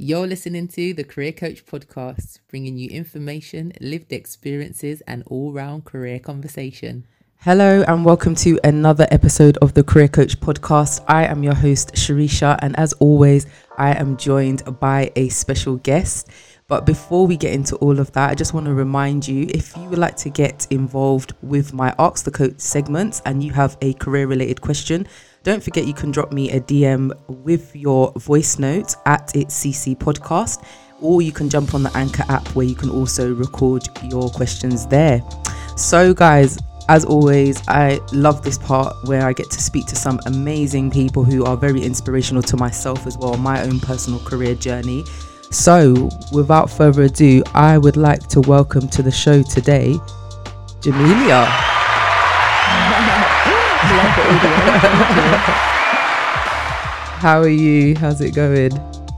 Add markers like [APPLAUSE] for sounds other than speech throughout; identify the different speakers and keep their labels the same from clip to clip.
Speaker 1: You're listening to the Career Coach podcast, bringing you information, lived experiences, and all round career conversation.
Speaker 2: Hello, and welcome to another episode of the Career Coach podcast. I am your host, Sharisha, and as always, I am joined by a special guest. But before we get into all of that, I just want to remind you if you would like to get involved with my Ask the Coach segments and you have a career related question, don't forget you can drop me a DM with your voice note at its CC podcast, or you can jump on the Anchor app where you can also record your questions there. So, guys, as always, I love this part where I get to speak to some amazing people who are very inspirational to myself as well, my own personal career journey. So, without further ado, I would like to welcome to the show today, Jamelia. [LAUGHS] How are you? How's it going?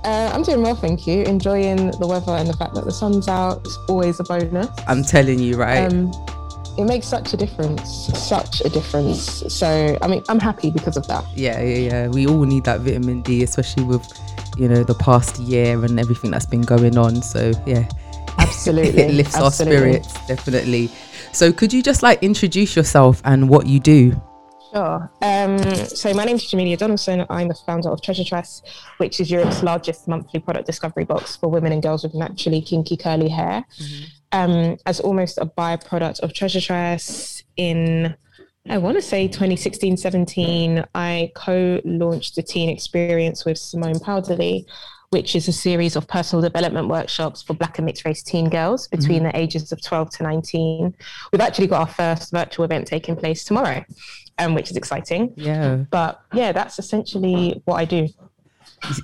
Speaker 3: Uh, I'm doing well, thank you. Enjoying the weather and the fact that the sun's out. It's always a bonus.
Speaker 2: I'm telling you, right? Um,
Speaker 3: it makes such a difference, such a difference. So, I mean, I'm happy because of that.
Speaker 2: Yeah, yeah, yeah. We all need that vitamin D, especially with you know the past year and everything that's been going on so yeah [LAUGHS]
Speaker 3: absolutely
Speaker 2: it lifts
Speaker 3: absolutely.
Speaker 2: our spirits definitely so could you just like introduce yourself and what you do
Speaker 3: Sure. Um, so my name is Jamelia Donaldson. I'm the founder of Treasure Tress, which is Europe's largest monthly product discovery box for women and girls with naturally kinky curly hair. Mm-hmm. Um, as almost a byproduct of Treasure Tress in I want to say 2016 17, I co launched the teen experience with Simone Powderly, which is a series of personal development workshops for Black and mixed race teen girls between mm-hmm. the ages of 12 to 19. We've actually got our first virtual event taking place tomorrow, um, which is exciting.
Speaker 2: Yeah.
Speaker 3: But yeah, that's essentially what I do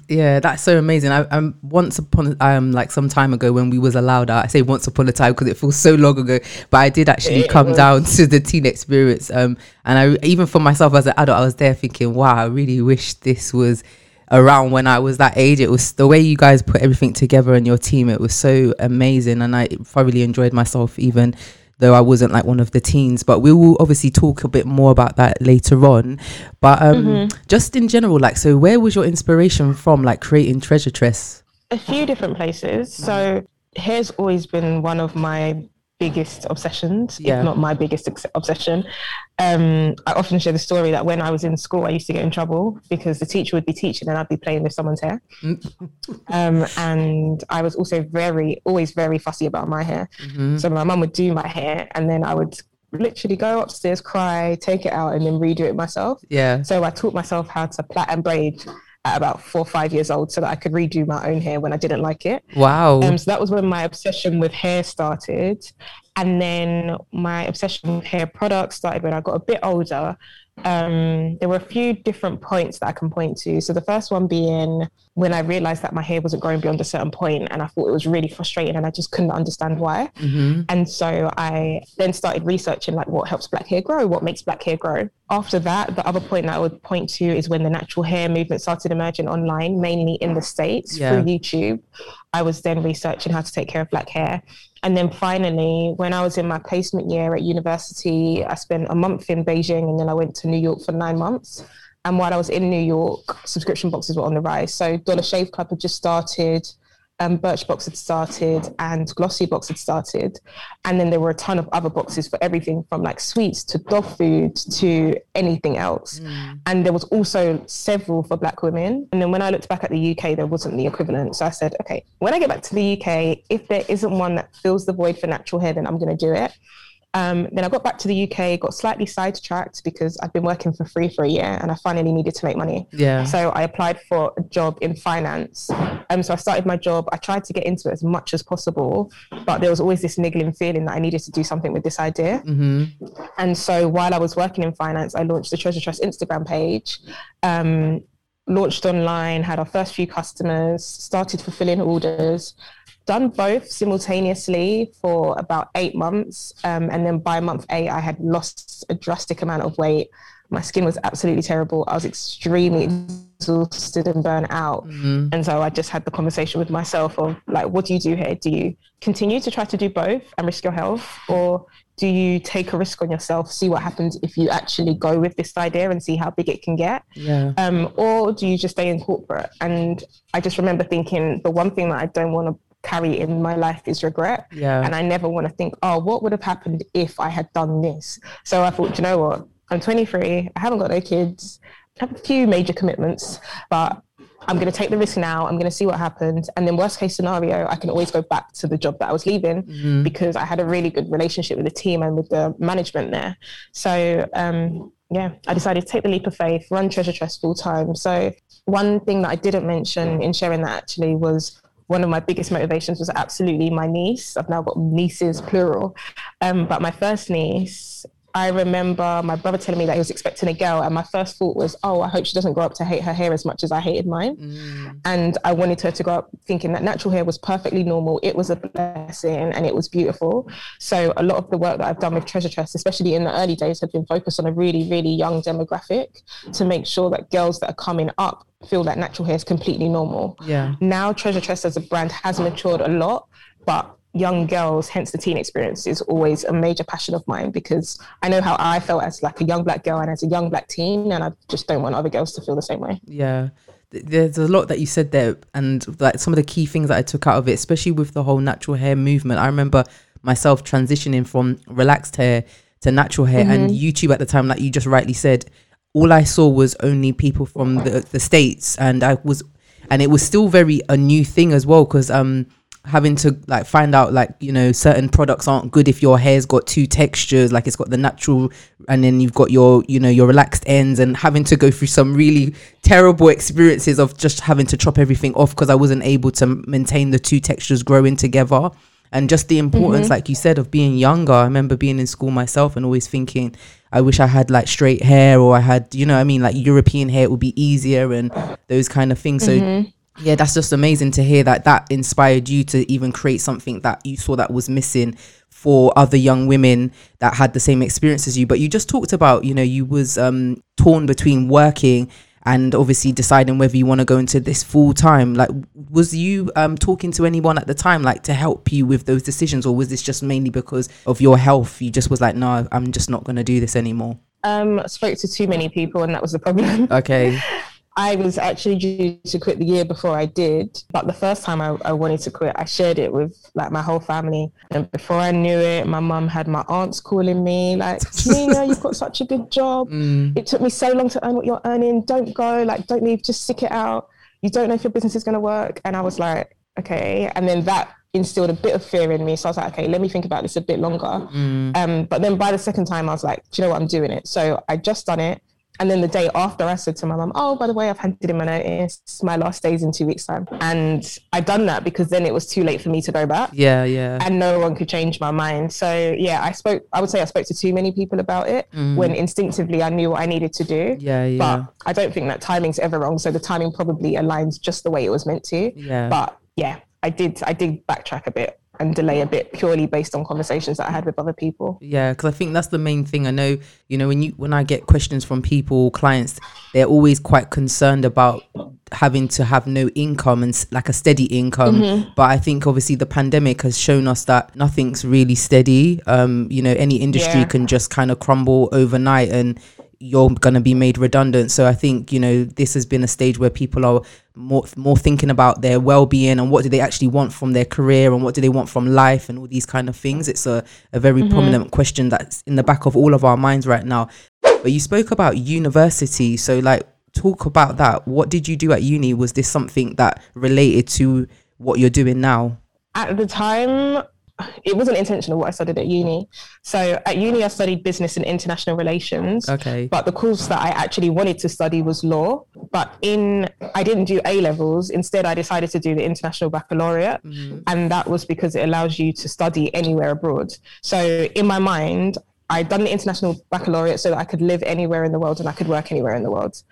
Speaker 2: yeah that's so amazing I, am once upon um like some time ago when we was allowed out i say once upon a time because it feels so long ago but i did actually it come was. down to the teen experience um and i even for myself as an adult i was there thinking wow i really wish this was around when i was that age it was the way you guys put everything together and your team it was so amazing and i thoroughly enjoyed myself even though I wasn't like one of the teens. But we will obviously talk a bit more about that later on. But um, mm-hmm. just in general, like, so where was your inspiration from, like creating Treasure Tress?
Speaker 3: A few different places. So hair's always been one of my biggest obsessions, yeah. if not my biggest ex- obsession. Um, I often share the story that when I was in school, I used to get in trouble because the teacher would be teaching and I'd be playing with someone's hair. [LAUGHS] um, and I was also very, always very fussy about my hair. Mm-hmm. So my mum would do my hair and then I would literally go upstairs, cry, take it out, and then redo it myself.
Speaker 2: Yeah.
Speaker 3: So I taught myself how to plait and braid at about four or five years old so that I could redo my own hair when I didn't like it.
Speaker 2: Wow.
Speaker 3: Um, so that was when my obsession with hair started. And then my obsession with hair products started when I got a bit older um, there were a few different points that I can point to. So the first one being when I realized that my hair wasn't growing beyond a certain point, and I thought it was really frustrating, and I just couldn't understand why. Mm-hmm. And so I then started researching like what helps black hair grow, what makes black hair grow. After that, the other point that I would point to is when the natural hair movement started emerging online, mainly in the states yeah. through YouTube. I was then researching how to take care of black hair. And then finally, when I was in my placement year at university, I spent a month in Beijing and then I went to New York for nine months. And while I was in New York, subscription boxes were on the rise. So Dollar Shave Club had just started um, Birchbox had started and Glossybox had started. And then there were a ton of other boxes for everything from like sweets to dog food to anything else. Mm. And there was also several for Black women. And then when I looked back at the UK, there wasn't the equivalent. So I said, okay, when I get back to the UK, if there isn't one that fills the void for natural hair, then I'm going to do it. Um, then I got back to the UK, got slightly sidetracked because I'd been working for free for a year and I finally needed to make money.
Speaker 2: Yeah.
Speaker 3: So I applied for a job in finance. Um, so I started my job. I tried to get into it as much as possible, but there was always this niggling feeling that I needed to do something with this idea. Mm-hmm. And so while I was working in finance, I launched the Treasure Tress Instagram page. Um, launched online, had our first few customers, started fulfilling orders, done both simultaneously for about eight months. Um, and then by month eight, I had lost a drastic amount of weight. My skin was absolutely terrible. I was extremely exhausted and burnt out.
Speaker 2: Mm-hmm.
Speaker 3: And so I just had the conversation with myself of like, what do you do here? Do you continue to try to do both and risk your health? Or do you take a risk on yourself, see what happens if you actually go with this idea and see how big it can get?
Speaker 2: Yeah.
Speaker 3: Um, or do you just stay in corporate? And I just remember thinking the one thing that I don't want to carry in my life is regret.
Speaker 2: Yeah.
Speaker 3: And I never want to think, oh, what would have happened if I had done this? So I thought, you know what? I'm 23. I haven't got no kids. I have a few major commitments, but I'm going to take the risk now. I'm going to see what happens. And then, worst case scenario, I can always go back to the job that I was leaving
Speaker 2: Mm-hmm.
Speaker 3: because I had a really good relationship with the team and with the management there. So, um, yeah, I decided to take the leap of faith, run Treasure Tress full time. So, one thing that I didn't mention in sharing that actually was one of my biggest motivations was absolutely my niece. I've now got nieces, plural. Um, but my first niece, I remember my brother telling me that he was expecting a girl, and my first thought was, "Oh, I hope she doesn't grow up to hate her hair as much as I hated mine."
Speaker 2: Mm.
Speaker 3: And I wanted her to grow up thinking that natural hair was perfectly normal. It was a blessing, and it was beautiful. So a lot of the work that I've done with Treasure Tress, especially in the early days, have been focused on a really, really young demographic to make sure that girls that are coming up feel that natural hair is completely normal
Speaker 2: Yeah.
Speaker 3: now treasure tress as a brand has matured a lot but young girls hence the teen experience is always a major passion of mine because i know how i felt as like a young black girl and as a young black teen and i just don't want other girls to feel the same way
Speaker 2: Yeah. There's a lot that you said there, and like some of the key things that I took out of it, especially with the whole natural hair movement. I remember myself transitioning from relaxed hair to natural hair, and YouTube at the time, like you just rightly said, all I saw was only people from the, the states, and I was, and it was still very a new thing as well, because um having to like find out like you know certain products aren't good if your hair's got two textures like it's got the natural and then you've got your you know your relaxed ends and having to go through some really terrible experiences of just having to chop everything off because I wasn't able to maintain the two textures growing together. And just the importance mm-hmm. like you said of being younger. I remember being in school myself and always thinking I wish I had like straight hair or I had you know what I mean? Like European hair it would be easier and those kind of things. So mm-hmm. Yeah that's just amazing to hear that that inspired you to even create something that you saw that was missing for other young women that had the same experience as you. But you just talked about you know you was um torn between working and obviously deciding whether you want to go into this full time like was you um talking to anyone at the time like to help you with those decisions or was this just mainly because of your health? You just was like no i'm just not going to do this anymore.
Speaker 3: Um I spoke to too many people and that was the problem.
Speaker 2: Okay [LAUGHS]
Speaker 3: I was actually due to quit the year before I did, but the first time I, I wanted to quit, I shared it with like my whole family. And before I knew it, my mum had my aunts calling me like, "Nina, you've got such a good job. [LAUGHS] It took me so long to earn what you're earning. Don't go, like, don't leave, just stick it out. You don't know if your business is going to work. And I was like, okay. And then that instilled a bit of fear in me. So I was like, okay, let me think about this a bit longer. Um, but then by the second time, I was like, do you know what? I'm doing it. So I just done it. And then the day after, I said to my mum, "Oh, by the way, I've handed in my notice. My last day's in two weeks' time." And I done that because then it was too late for me to go back,
Speaker 2: yeah yeah
Speaker 3: and no one could change my mind. So yeah, I spoke. I would say I spoke to too many people about it mm. when instinctively I knew what I needed to do.
Speaker 2: yeah yeah
Speaker 3: But I don't think that timing's ever wrong. So the timing probably aligns just the way it was meant to.
Speaker 2: Yeah.
Speaker 3: But yeah, I did. I did backtrack a bit and delay a bit purely based on conversations that I had with other people.
Speaker 2: Yeah, because I think that's the main thing. I know, you know, when you when I get questions from people, clients, they're always quite concerned about having to have no income and like a steady income. But I think obviously the pandemic has shown us that nothing's really steady. Um, you know, any industry
Speaker 3: Yeah.
Speaker 2: can just kind of crumble overnight and you're going to be made redundant. So I think, you know, this has been a stage where people are more more thinking about their well-being and what do they actually want from their career and what do they want from life and all these kind of things. It's a, a very mm-hmm. prominent question that's in the back of all of our minds right now. But you spoke about university. So like talk about that. What did you do at uni? Was this something that related to what you're doing now?
Speaker 3: At the time, it wasn't intentional what I studied at uni. So at uni, I studied business and international relations.
Speaker 2: Okay.
Speaker 3: But the course that I actually wanted to study was law. But in I didn't do A levels. Instead, I decided to do the international baccalaureate, mm-hmm. and that was because it allows you to study anywhere abroad. So in my mind, I'd done the international baccalaureate so that I could live anywhere in the world and I could work anywhere in the world.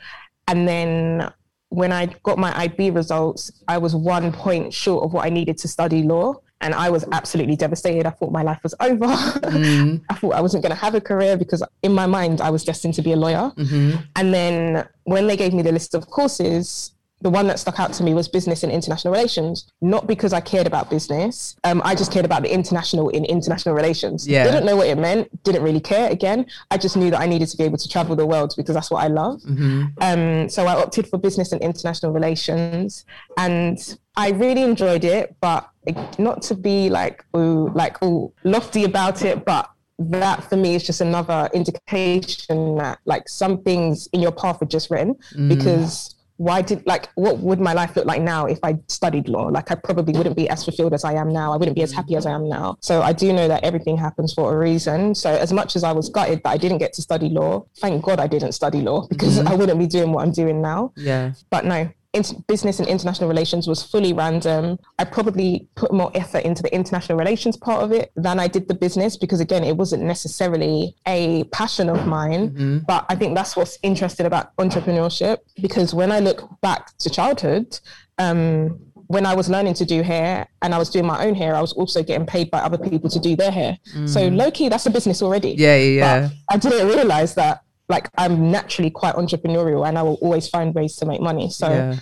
Speaker 3: And then when I got my IB results, I was one point short of what I needed to study law. And I was absolutely devastated. I thought my life was over.
Speaker 2: Mm. [LAUGHS]
Speaker 3: I thought I wasn't going to have a career because in my mind I was destined to be a lawyer.
Speaker 2: Mm-hmm.
Speaker 3: And then when they gave me the list of courses, the one that stuck out to me was business and international relations. Not because I cared about business, um, I just cared about the international in international relations.
Speaker 2: Yeah.
Speaker 3: Didn't know what it meant. Didn't really care. Again, I just knew that I needed to be able to travel the world because that's what I love.
Speaker 2: Mm-hmm.
Speaker 3: Um, so I opted for business and international relations, and I really enjoyed it, but not to be like ooh, like ooh, lofty about it, but that for me is just another indication that like some things in your path are just written because why did like what would my life look like now if I studied law? Like I probably wouldn't be as fulfilled as I am now. I wouldn't be as happy as I am now. So I do know that everything happens for a reason. So as much as I was gutted that I didn't get to study law, thank God I didn't study law [LAUGHS] because mm-hmm. I wouldn't be doing what I'm doing now
Speaker 2: Yeah.
Speaker 3: but no in- business and international relations was fully random i probably put more effort into the international relations part of it than i did the business because again it wasn't necessarily a passion of mine but i think that's what's interesting about entrepreneurship because when i look back to childhood um, when I was learning to do hair and I was doing my own hair, I was also getting paid by other people to do their hair. So low key, that's a business already.
Speaker 2: Yeah, yeah, yeah.
Speaker 3: I didn't realize that like I'm naturally quite entrepreneurial and I will always find ways to make money. So
Speaker 2: yeah.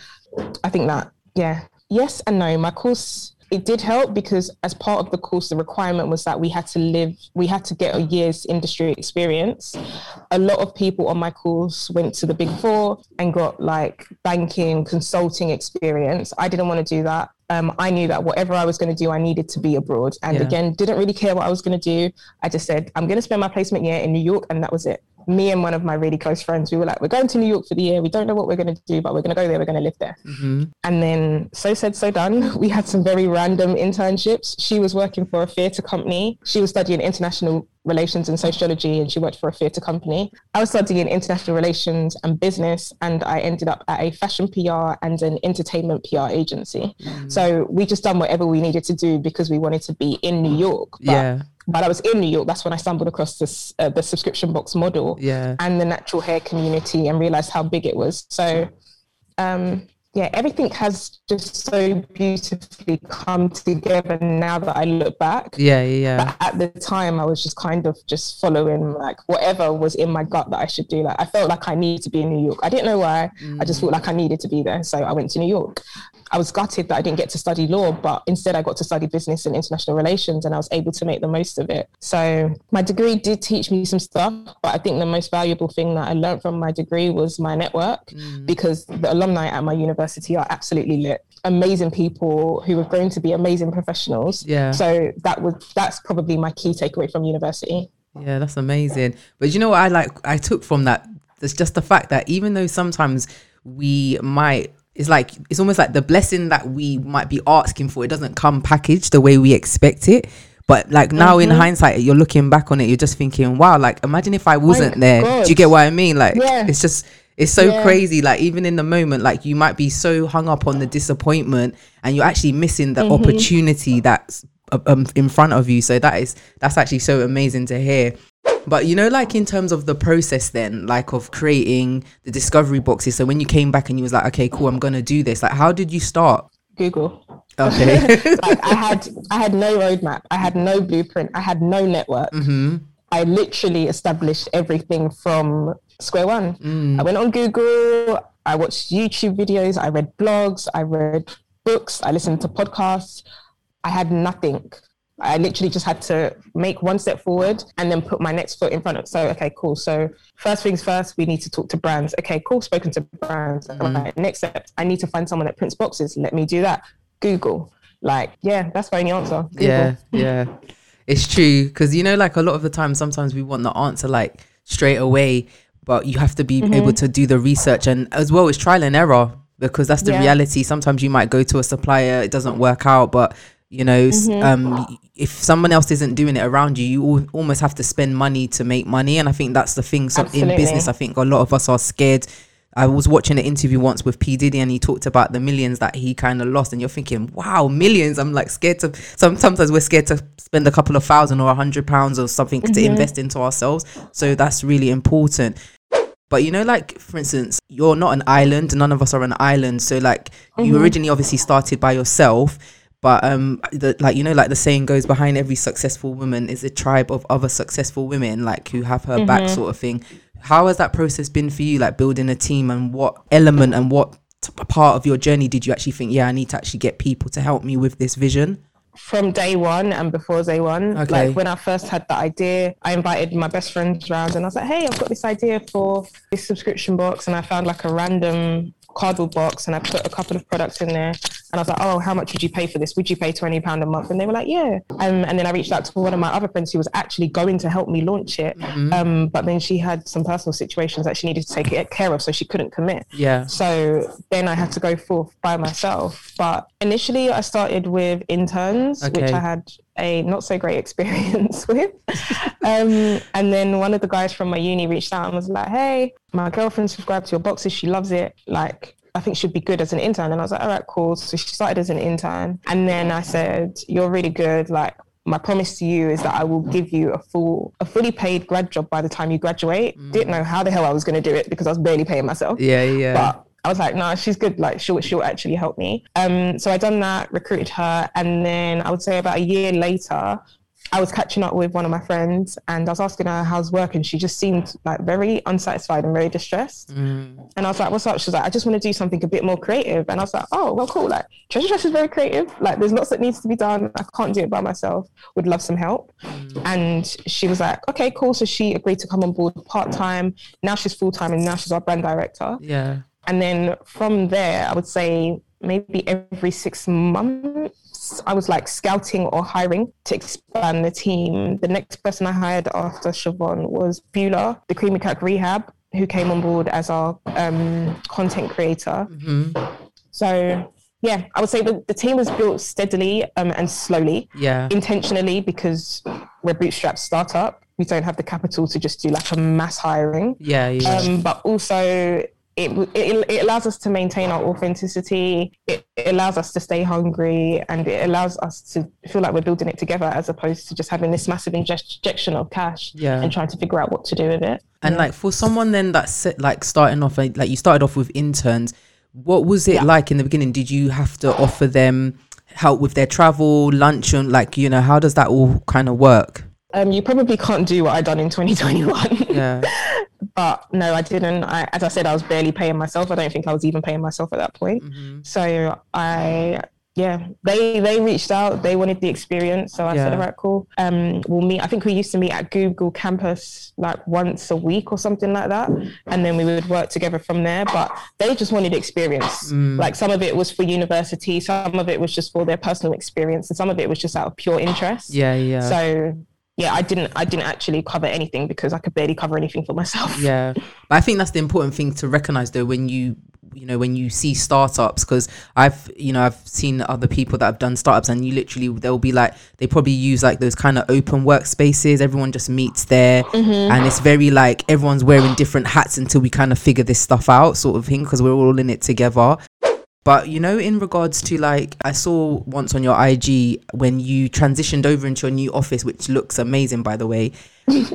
Speaker 3: I think that, yeah, yes and no. My course, it did help because as part of the course, the requirement was that we had to live, we had to get a year's industry experience. A lot of people on my course went to the big four and got like banking, consulting experience. I didn't want to do that. Um, I knew that whatever I was going to do, I needed to be abroad. And
Speaker 2: Yeah.
Speaker 3: again, didn't really care what I was going to do. I just said, I'm going to spend my placement year in New York, and that was it. Me and one of my really close friends, we were like, we're going to New York for the year. We don't know what we're going to do, but we're going to go there. We're going to live there.
Speaker 2: Mm-hmm.
Speaker 3: And then, so said, so done. [LAUGHS] We had some very random internships. She was working for a theatre company. She was studying international relations and sociology, and she worked for a theatre company. I was studying international relations and business, and I ended up at a fashion PR and an entertainment PR agency. So we just done whatever we needed to do because we wanted to be in New York.
Speaker 2: Yeah.
Speaker 3: While I was in New York, that's when I stumbled across this uh, the subscription box model
Speaker 2: Yeah.
Speaker 3: and the natural hair community and realized how big it was. So, um, yeah, everything has just so beautifully come together now that I look back.
Speaker 2: Yeah, yeah, yeah.
Speaker 3: But at the time, I was just kind of just following like whatever was in my gut that I should do. Like I felt like I needed to be in New York. I didn't know why. I just mm. felt like I needed to be there, so I went to New York. I was gutted that I didn't get to study law, but instead I got to study business and international relations, and I was able to make the most of it. So my degree did teach me some stuff, but I think the most valuable thing that I learned from my degree was my network, mm. because the alumni at my university are absolutely lit, amazing people who have grown to be amazing professionals.
Speaker 2: Yeah.
Speaker 3: So that was that's probably my key takeaway from university.
Speaker 2: Yeah, that's amazing. But you know what I like I took from that? It's just the fact that even though sometimes we might it's like it's almost like the blessing that we might be asking for, it doesn't come packaged the way we expect it. But like now in mm-hmm. hindsight, you're looking back on it, you're just thinking, wow, like imagine if I wasn't there.
Speaker 3: God.
Speaker 2: Do you get what I mean? Like
Speaker 3: Yeah.
Speaker 2: it's just it's so
Speaker 3: Yeah.
Speaker 2: crazy. Like even in the moment, like you might be so hung up on the disappointment and you're actually missing the
Speaker 3: Mm-hmm.
Speaker 2: opportunity that's uh, um, in front of you. So that is that's actually so amazing to hear. But you know, like in terms of the process, then like of creating the discovery boxes. So when you came back and you was like, okay, cool, I'm gonna do this. Like, how did you start?
Speaker 3: Google.
Speaker 2: Okay. [LAUGHS]
Speaker 3: like [LAUGHS] I had I had no roadmap. I had no blueprint. I had no network.
Speaker 2: mm-hmm.
Speaker 3: I literally established everything from square one.
Speaker 2: Mm.
Speaker 3: I went on Google, I watched YouTube videos, I read blogs, I read books, I listened to podcasts. I had nothing. I literally just had to make one step forward and then put my next foot in front of. So, okay, cool. So, first things first, we need to talk to brands. Okay, cool. Spoken to brands. All right, next step, I need to find someone that prints boxes. Let me do that. Google. Like, yeah, that's my only answer. Google.
Speaker 2: Yeah, yeah. It's true because you know, like a lot of the time, sometimes we want the answer like straight away, but you have to be
Speaker 3: Mm-hmm.
Speaker 2: able to do the research and as well as trial and error because that's the
Speaker 3: Yeah.
Speaker 2: reality. Sometimes you might go to a supplier, it doesn't work out, but you know,
Speaker 3: Mm-hmm.
Speaker 2: um, if someone else isn't doing it around you, you almost have to spend money to make money. And I think that's the thing. So in business, I think a lot of us are scared. I was watching an interview once with P Diddy, and he talked about the millions that he kind of lost. And you're thinking, wow, millions! I'm like scared to. Some, sometimes we're scared to spend a couple of thousand or a hundred pounds or something to invest into ourselves. So that's really important. But you know, like for instance, you're not an island. None of us are an island. So like you originally obviously started by yourself, but um the, like you know like the saying goes behind every successful woman is a tribe of other successful women like who have her back
Speaker 3: Mm-hmm.
Speaker 2: sort of thing how has that process been for you like building a team and what element and what t- part of your journey did you actually think yeah i need to actually get people to help me with this vision
Speaker 3: from day one and before day one.
Speaker 2: Okay.
Speaker 3: Like when I first had the idea, I invited my best friends round and I was like, hey, I've got this idea for this subscription box. And I found like a random cardboard box and I put a couple of products in there. And I was like, oh, how much would you pay for this? Would you pay £20 a month? And they were like, yeah. Um, and then I reached out to one of my other friends who was actually going to help me launch it. Um, but then she had some personal situations that she needed to take care of, so she couldn't commit.
Speaker 2: yeah
Speaker 3: So then I had to go forth by myself. But initially, I started with interns, which I had a not so great [LAUGHS] experience with. um, and then one of the guys from my uni reached out and was like, "Hey, my girlfriend subscribed to your boxes. She loves it. Like." I think she'd be good as an intern. And I was like, all right, cool. So she started as an intern. And then I said, you're really good. Like, my promise to you is that I will give you a full, a fully paid grad job by the time you graduate. Didn't know how the hell I was going to do it because I was barely paying myself.
Speaker 2: yeah yeah
Speaker 3: But I was like, no, she's good. Like she'll she'll actually help me. Um, so I done that, recruited her, and then I would say about a year later, I was catching up with one of my friends, and I was asking her how's work, and she just seemed like very unsatisfied and very distressed.
Speaker 2: Mm.
Speaker 3: And I was like, what's up? She was like, I just want to do something a bit more creative. And I was like, oh, well, cool. Like Treasure Tress is very creative. Like there's lots that needs to be done. I can't do it by myself. Would love some help. And she was like, okay, cool. So she agreed to come on board part time. Now she's full time, and now she's our brand director.
Speaker 2: yeah
Speaker 3: And then from there, I would say maybe every six months, I was like scouting or hiring to expand the team. The next person I hired after Siobhan was Beulah, the Creamy Cat Rehab, who came on board as our um, content creator. So, yeah, I would say the, the team was built steadily um, and slowly,
Speaker 2: yeah
Speaker 3: intentionally, because we're bootstrapped startup. We don't have the capital to just do like a mass hiring
Speaker 2: yeah yeah
Speaker 3: um, but also it, it, it allows us to maintain our authenticity. It, it allows us to stay hungry, and it allows us to feel like we're building it together, as opposed to just having this massive injection of cash
Speaker 2: Yeah.
Speaker 3: and trying to figure out what to do with it.
Speaker 2: And like for someone then that's like starting off, like like you started off with interns. What was it
Speaker 3: Yeah.
Speaker 2: like in the beginning? Did you have to offer them help with their travel, lunch, and like you know how does that all kind of work?
Speaker 3: Um, you probably can't do what I done in 2021.
Speaker 2: Yeah, [LAUGHS]
Speaker 3: but no, I didn't. I, as I said, I was barely paying myself. I don't think I was even paying myself at that point.
Speaker 2: Mm-hmm.
Speaker 3: So I, yeah, they they reached out. They wanted the experience. So I said,
Speaker 2: Yeah.
Speaker 3: all right, cool. Um, we'll meet. I think we used to meet at Google campus like once a week or something like that, and then we would work together from there. But they just wanted experience.
Speaker 2: Mm.
Speaker 3: Like some of it was for university, some of it was just for their personal experience, and some of it was just out of pure interest.
Speaker 2: yeah, yeah.
Speaker 3: So yeah, I didn't I didn't actually cover anything because I could barely cover anything for myself.
Speaker 2: Yeah, but I think that's the important thing to recognize though when you you know when you see startups because I've you know I've seen other people that have done startups and you literally they'll be like they probably use like those kind of open workspaces. Everyone just meets there. Mm-hmm. And it's very like everyone's wearing different hats until we kind of figure this stuff out sort of thing because we're all in it together but you know, in regards to like, I saw once on your IG when you transitioned over into a new office, which looks amazing, by the way.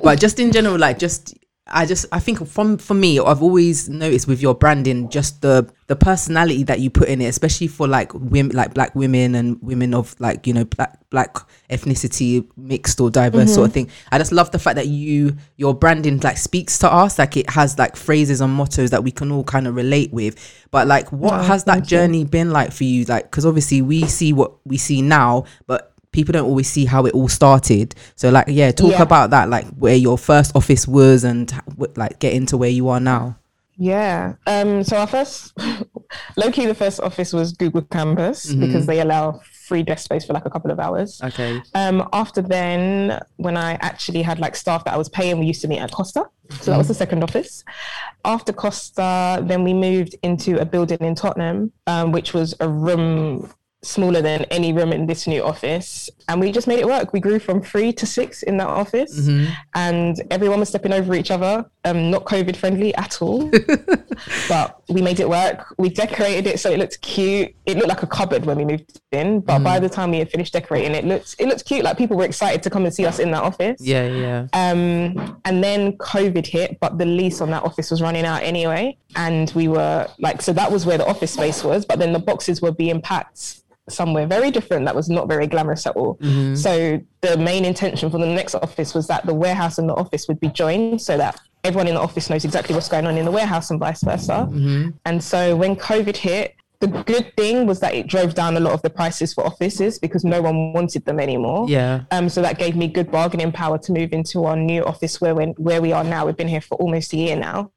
Speaker 2: but just in general, like, just I just I think from for me, I've always noticed with your branding, just the the personality that you put in it, especially for like women, like black women and women of like you know black black ethnicity, mixed or diverse mm-hmm. sort of thing. I just love the fact that you your branding like speaks to us, like it has like phrases and mottos that we can all kind of relate with. But like, what
Speaker 3: Oh,
Speaker 2: has that
Speaker 3: thank you.
Speaker 2: journey been like for you? Like, because obviously we see what we see now, but people don't always see how it all started. So like, yeah, talk
Speaker 3: Yeah.
Speaker 2: about that, like where your first office was and like get into where you are now.
Speaker 3: Yeah. Um, so our first, [LAUGHS] low key, the first office was Google Campus because they allow free desk space for like a couple of hours.
Speaker 2: Okay.
Speaker 3: Um, after then, when I actually had like staff that I was paying, we used to meet at Costa. So that was the second office. After Costa, then we moved into a building in Tottenham, um, which was a room smaller than any room in this new office. And we just made it work. We grew from three to six in that office, and everyone was stepping over each other. Um, not COVID friendly at all, [LAUGHS] but we made it work. We decorated it so it looked cute. It looked like a cupboard when we moved in, but by the time we had finished decorating, it looked it looked cute. Like people were excited to come and see us in that office.
Speaker 2: Yeah, yeah.
Speaker 3: Um, and then COVID hit, but the lease on that office was running out anyway. And we were like, so that was where the office space was, but then the boxes were being packed somewhere very different that was not very glamorous at all.
Speaker 2: Mm-hmm.
Speaker 3: So the main intention for the next office was that the warehouse and the office would be joined so that everyone in the office knows exactly what's going on in the warehouse and vice versa.
Speaker 2: Mm-hmm.
Speaker 3: And so when COVID hit, the good thing was that it drove down a lot of the prices for offices because no one wanted them anymore.
Speaker 2: Yeah.
Speaker 3: Um, so that gave me good bargaining power to move into our new office where we where we are now. We've been here for almost a year now.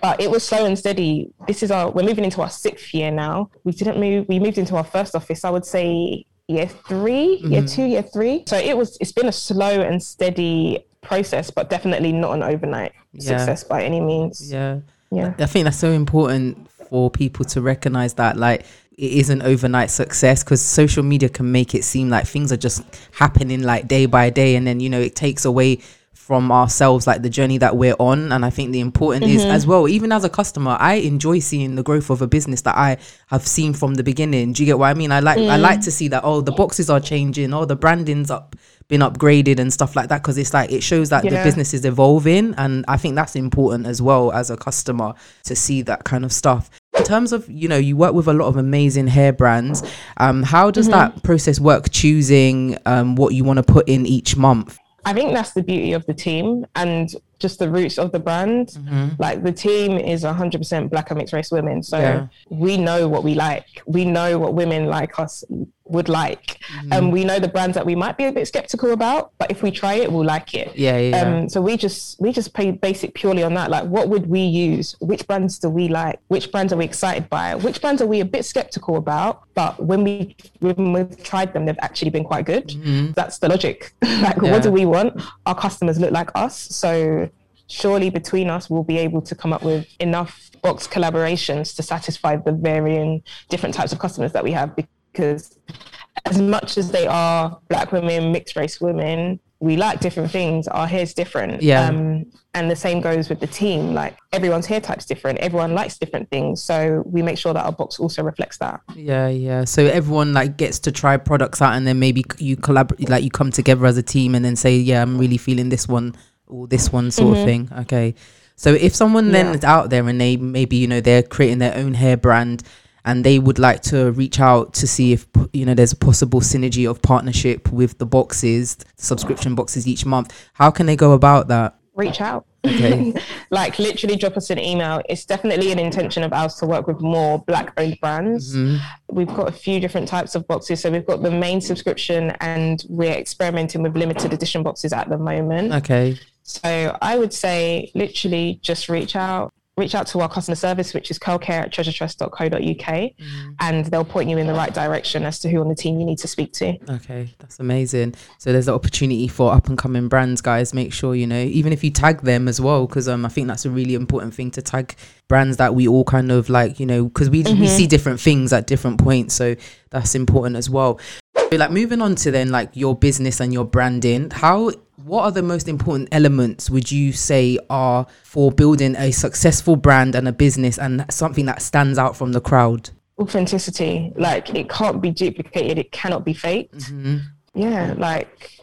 Speaker 3: But it was slow and steady. This is our we're moving into our sixth year now. We didn't move we moved into our first office, I would say year 3 year mm-hmm. two, year three. So it was it's been a slow and steady process, but definitely not an overnight
Speaker 2: Yeah.
Speaker 3: success by any means.
Speaker 2: Yeah.
Speaker 3: Yeah.
Speaker 2: I think that's so important for people to recognize that like it is an overnight success because social media can make it seem like things are just happening like day by day and then you know it takes away from ourselves like the journey that we're on. And i think the important is as well even as a customer i enjoy seeing the growth of a business that i have seen from the beginning. Do you get what i mean? I like i like to see that oh the boxes are changing oh the branding's up been upgraded and stuff like that because it's like it shows that the business is evolving. And i think that's important as well as a customer to see that kind of stuff. In terms of you know you work with a lot of amazing hair brands um how does that process work choosing um what you want to put in each month
Speaker 3: I think that's the beauty of the team. And just the roots of the brand.
Speaker 2: Mm-hmm.
Speaker 3: Like the team is 100% black and mixed race women. So
Speaker 2: Yeah.
Speaker 3: we know what we like. We know what women like us would like.
Speaker 2: Mm-hmm.
Speaker 3: And we know the brands that we might be a bit skeptical about, but if we try it, we'll like it.
Speaker 2: yeah yeah
Speaker 3: Um, so we just we just pay basic purely on that. Like, what would we use? Which brands do we like? Which brands are we excited by? Which brands are we a bit skeptical about? But when we when we've tried them, they've actually been quite good. That's the logic. [LAUGHS] like,
Speaker 2: Mm-hmm. Yeah.
Speaker 3: what do we want? Our customers look like us, so surely between us we'll be able to come up with enough box collaborations to satisfy the varying different types of customers that we have because as much as they are black women, mixed race women, we like different things. Our hair's different.
Speaker 2: Yeah.
Speaker 3: Um, and the same goes with the team. Like everyone's hair type's different. Everyone likes different things. So we make sure that our box also reflects that.
Speaker 2: Yeah, yeah. So everyone like gets to try products out, and then maybe you collaborate, like you come together as a team, and then say, "Yeah, I'm really feeling this one or this one," sort of mm-hmm. thing. Okay. So if someone then is out there and they maybe you know they're creating their own hair brand, and they would like to reach out to see if you know there's a possible synergy of partnership with the boxes, subscription boxes each month, how can they go about that?
Speaker 3: Reach out.
Speaker 2: Okay. [LAUGHS]
Speaker 3: like literally drop us an email. It's definitely an intention of ours to work with more black owned brands. Mm-hmm. We've got a few different types of boxes. So we've got the main subscription and we're experimenting with limited edition boxes at the moment.
Speaker 2: Okay.
Speaker 3: So I would say literally just reach out. Reach out to our customer service, which is curlcare at treasuretress.co.uk, and they'll point you in the right direction as to who on the team you need to speak to.
Speaker 2: Okay, that's amazing. So there's an opportunity for up and coming brands, guys. Make sure you know, even if you tag them as well, because um, I think that's a really important thing to tag brands that we all kind of like, you know, because we we see different things at different points. So that's important as well. So, like moving on to then like your business and your branding, how what are the most important elements would you say are for building a successful brand and a business and something that stands out from the crowd?
Speaker 3: Authenticity, like it can't be duplicated, it cannot be faked. Mm-hmm. Yeah, like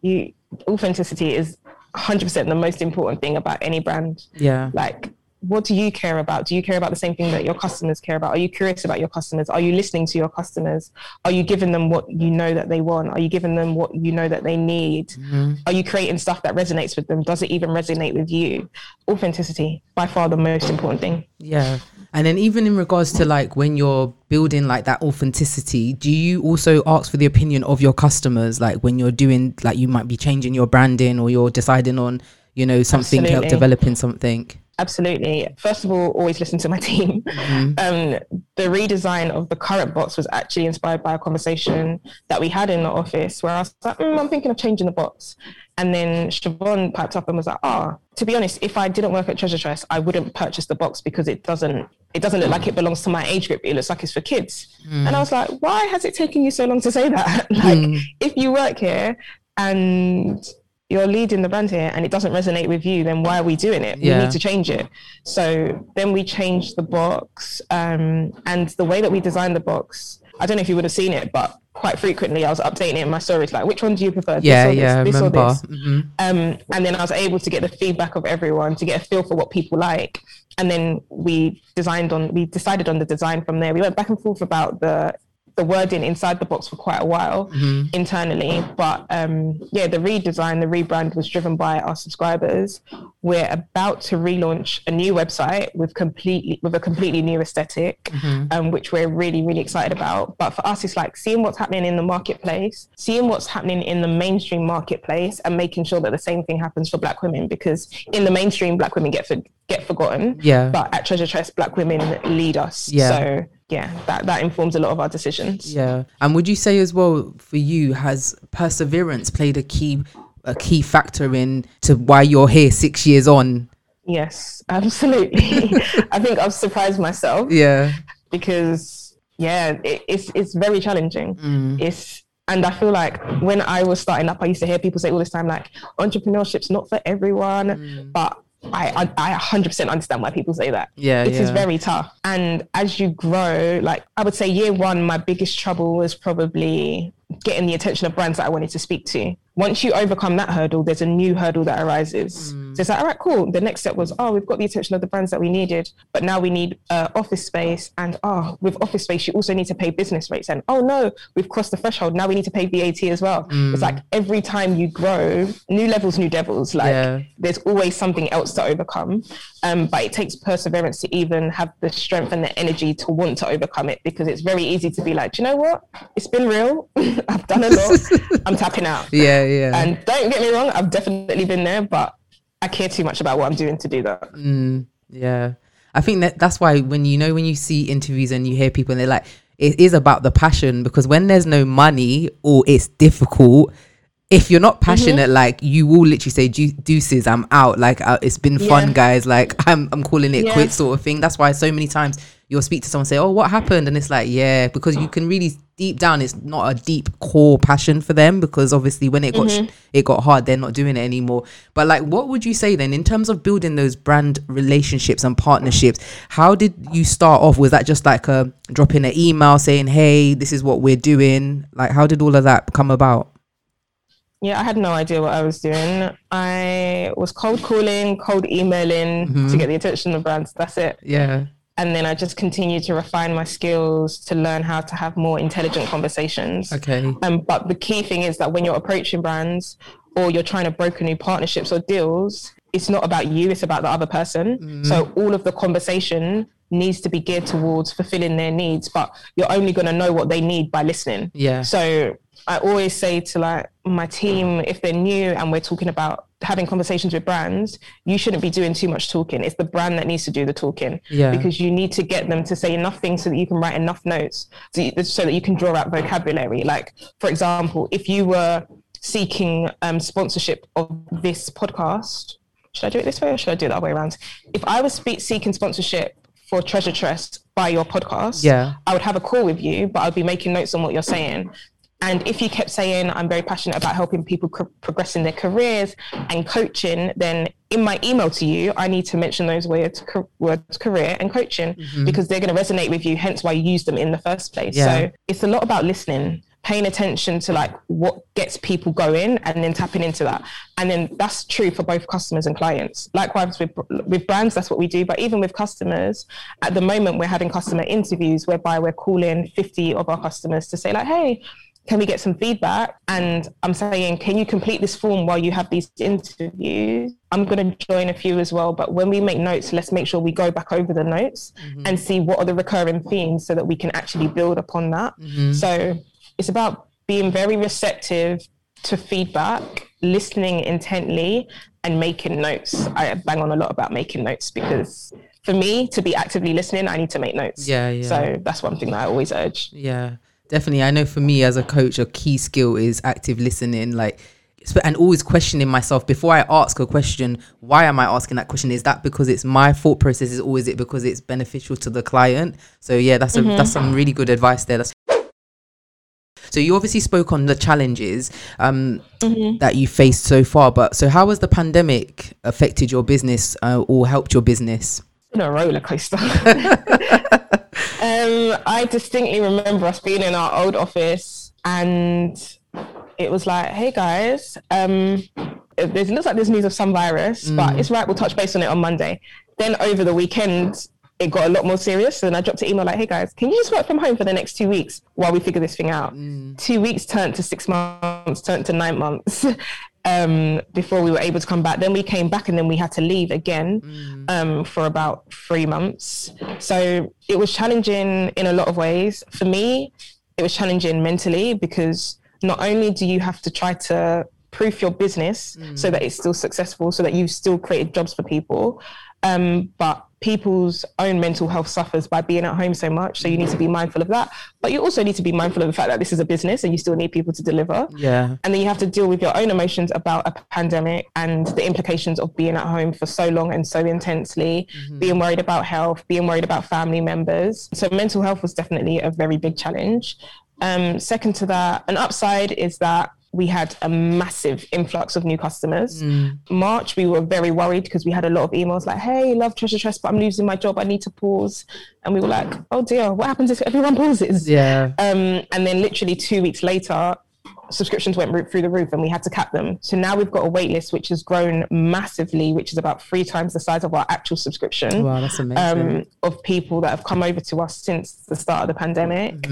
Speaker 3: you, authenticity is 100% the most important thing about any brand.
Speaker 2: Yeah.
Speaker 3: like what do you care about? Do you care about the same thing that your customers care about? Are you curious about your customers? Are you listening to your customers? Are you giving them what you know that they want? Are you giving them what you know that they need? Mm-hmm. Are you creating stuff that resonates with them? Does it even resonate with you? Authenticity by far the most important thing.
Speaker 2: Yeah. And then even in regards to like when you're building like that authenticity, do you also ask for the opinion of your customers? Like when you're doing like you might be changing your branding or you're deciding on, you know, something
Speaker 3: Absolutely.
Speaker 2: developing something.
Speaker 3: Absolutely first of all always listen to my team [LAUGHS] um, the redesign of the current box was actually inspired by a conversation that we had in the office where i was like mm, i'm thinking of changing the box and then Siobhan piped up and was like, "Ah, to be honest, if I didn't work at Treasure Tress, I wouldn't purchase the box because it doesn't it doesn't look like it belongs to my age group. It looks like it's for kids." And I was like, "Why has it taken you so long to say that? [LAUGHS] like, if you work here and you're leading the brand here and it doesn't resonate with you, then why are we doing it?
Speaker 2: Yeah.
Speaker 3: We need to change it. So then we changed the box, um, and the way that we designed the box. I don't know if you would have seen it, but quite frequently I was updating it in my stories, like, which one do you prefer? This
Speaker 2: Yeah,
Speaker 3: or this,
Speaker 2: yeah,
Speaker 3: this or
Speaker 2: remember.
Speaker 3: this?
Speaker 2: Mhm.
Speaker 3: Um, and then I was able to get the feedback of everyone to get a feel for what people like. And then we designed on, we decided on the design from there. We went back and forth about the the wording inside the box for quite a while internally. But um, yeah, the redesign, the rebrand was driven by our subscribers. We're about to relaunch a new website with completely with a completely new esthetic um, which we're really, really excited about. But for us, it's like seeing what's happening in the marketplace, seeing what's happening in the mainstream marketplace, and making sure that the same thing happens for Black women. Because in the mainstream, Black women get for, get forgotten.
Speaker 2: Yeah.
Speaker 3: But at Treasure Tress, Black women lead us.
Speaker 2: Yeah.
Speaker 3: So yeah, that that informs a lot of our decisions.
Speaker 2: Yeah. And would you say as well for you has perseverance played a key a key factor in to why you're here six years on?
Speaker 3: Yes, [LAUGHS] absolutely. I think I've surprised myself.
Speaker 2: Yeah.
Speaker 3: because yeah, it, it's it's very challenging.
Speaker 2: Mm.
Speaker 3: It's and I feel like when I was starting up, I used to hear people say all this time like entrepreneurship's not for everyone,
Speaker 2: Mm.
Speaker 3: but I, I I 100% understand why people say that.
Speaker 2: Yeah,
Speaker 3: It is
Speaker 2: yeah.
Speaker 3: very tough. And as you grow, like I would say year one, my biggest trouble was probably getting the attention of brands that I wanted to speak to. Once you overcome that hurdle, there's a new hurdle that arises.
Speaker 2: Mm.
Speaker 3: So it's like, all right, cool. The next step was, oh, we've got the attention of the brands that we needed, but now we need uh, office space. And oh, with office space, you also need to pay business rates. And oh no, we've crossed the threshold. Now we need to pay VAT as well.
Speaker 2: Mm.
Speaker 3: It's like every time you grow, new levels, new devils. Like
Speaker 2: Yeah.
Speaker 3: there's always something else to overcome. Um, but it takes perseverance to even have the strength and the energy to want to overcome it because it's very easy to be like, "Do you know what? It's been real. [LAUGHS] I've done a lot. [LAUGHS] I'm tapping out.
Speaker 2: Yeah, yeah.
Speaker 3: And don't get me wrong, I've definitely been there, but I care too much about what I'm doing to do that.
Speaker 2: Mm. Yeah. I think that that's why when you know when you see interviews and you hear people and they're like it is about the passion because when there's no money or it's difficult if you're not passionate like you will literally say deuces i'm out like uh, it's been fun guys like i'm i'm calling it
Speaker 3: Yeah.
Speaker 2: quits sort of thing that's why so many times you'll speak to someone say oh what happened? And it's like yeah because you can really deep down it's not a deep core passion for them because obviously when it got sh- mm-hmm. it got hard they're not doing it anymore. But like what would you say then in terms of building those brand relationships and partnerships? How did you start off? Was that just like a dropping an email saying hey this is what we're doing like how did all of that come about?
Speaker 3: Yeah, I had no idea what I was doing. I was cold calling, cold emailing mm-hmm. to get the attention of brands. That's it.
Speaker 2: yeah
Speaker 3: And then I just continued to refine my skills to learn how to have more intelligent conversations.
Speaker 2: okay
Speaker 3: Um, but the key thing is that when you're approaching brands or you're trying to broker new partnerships or deals, it's not about you, it's about the other person. So all of the conversation needs to be geared towards fulfilling their needs, but you're only going to know what they need by listening.
Speaker 2: Yeah.
Speaker 3: So I always say to like my team, if they're new and we're talking about having conversations with brands, you shouldn't be doing too much talking. It's the brand that needs to do the talking
Speaker 2: Yeah.
Speaker 3: because you need to get them to say enough things so that you can write enough notes so, you, so that you can draw out vocabulary. Like, for example, if you were seeking um, sponsorship of this podcast, should I do it this way or should I do it the other way around? If I was spe- seeking sponsorship for Treasure Tress by your podcast,
Speaker 2: Yeah.
Speaker 3: I would have a call with you, but I'd be making notes on what you're saying. And if you kept saying, I'm very passionate about helping people co- progress in their careers and coaching, then in my email to you, I need to mention those words, words career and coaching mm-hmm. because they're going to resonate with you, hence why you use them in the first place.
Speaker 2: Yeah.
Speaker 3: So it's a lot about listening, paying attention to like what gets people going and then tapping into that. And then that's true for both customers and clients. Likewise with, with brands, that's what we do. But even with customers, at the moment, we're having customer interviews whereby we're calling 50 of our customers to say like, hey, can we get some feedback? And I'm saying, can you complete this form while you have these interviews? I'm going to join a few as well. But when we make notes, let's make sure we go back over the notes mm-hmm. and see what are the recurring themes so that we can actually build upon that. Mm-hmm. So it's about being very receptive to feedback, listening intently, and making notes. I bang on a lot about making notes because for me to be actively listening, I need to make notes.
Speaker 2: Yeah, yeah.
Speaker 3: So that's one thing that I always urge.
Speaker 2: Yeah, definitely. I know for me as a coach, a key skill is active listening. Like, and always questioning myself before I ask a question. Why am I asking that question? Is that because it's my thought process? Is or is it because it's beneficial to the client? So yeah, that's a, that's some really good advice there. That's so you obviously spoke on the challenges um, that you faced so far, but so how has the pandemic affected your business uh, or helped your business?
Speaker 3: A roller coaster. [LAUGHS] um, I distinctly remember us being in our old office and it was like, hey guys, um, it, it looks like there's news of some virus, but it's right, we'll touch base on it on Monday. Then over the weekend, it got a lot more serious. And I dropped an email like, hey guys, can you just work from home for the next two weeks while we figure this thing out?
Speaker 2: Mm.
Speaker 3: Two weeks turned to six months, turned to nine months. [LAUGHS] Um, before we were able to come back, then we came back and then we had to leave again
Speaker 2: Mm.
Speaker 3: um, for about three months. So it was challenging in a lot of ways. For me, it was challenging mentally because not only do you have to try to proof your business so that it's still successful, so that you've still created jobs for people, um, but people's own mental health suffers by being at home so much. So you need to be mindful of that. But you also need to be mindful of the fact that this is a business and you still need people to deliver.
Speaker 2: Yeah.
Speaker 3: And then you have to deal with your own emotions about a pandemic and the implications of being at home for so long and so intensely, being worried about health, being worried about family members. So mental health was definitely a very big challenge. Um, second to that, an upside is that we had a massive influx of new customers. March, we were very worried because we had a lot of emails like, hey, love Treasure Tress, but I'm losing my job. I need to pause. And we were like, oh dear, what happens if everyone pauses?
Speaker 2: Yeah.
Speaker 3: Um, and then literally two weeks later, subscriptions went through the roof and we had to cap them. So now we've got a wait list which has grown massively, which is about three times the size of our actual subscription
Speaker 2: Wow, that's amazing.
Speaker 3: um, of people that have come over to us since the start of the pandemic.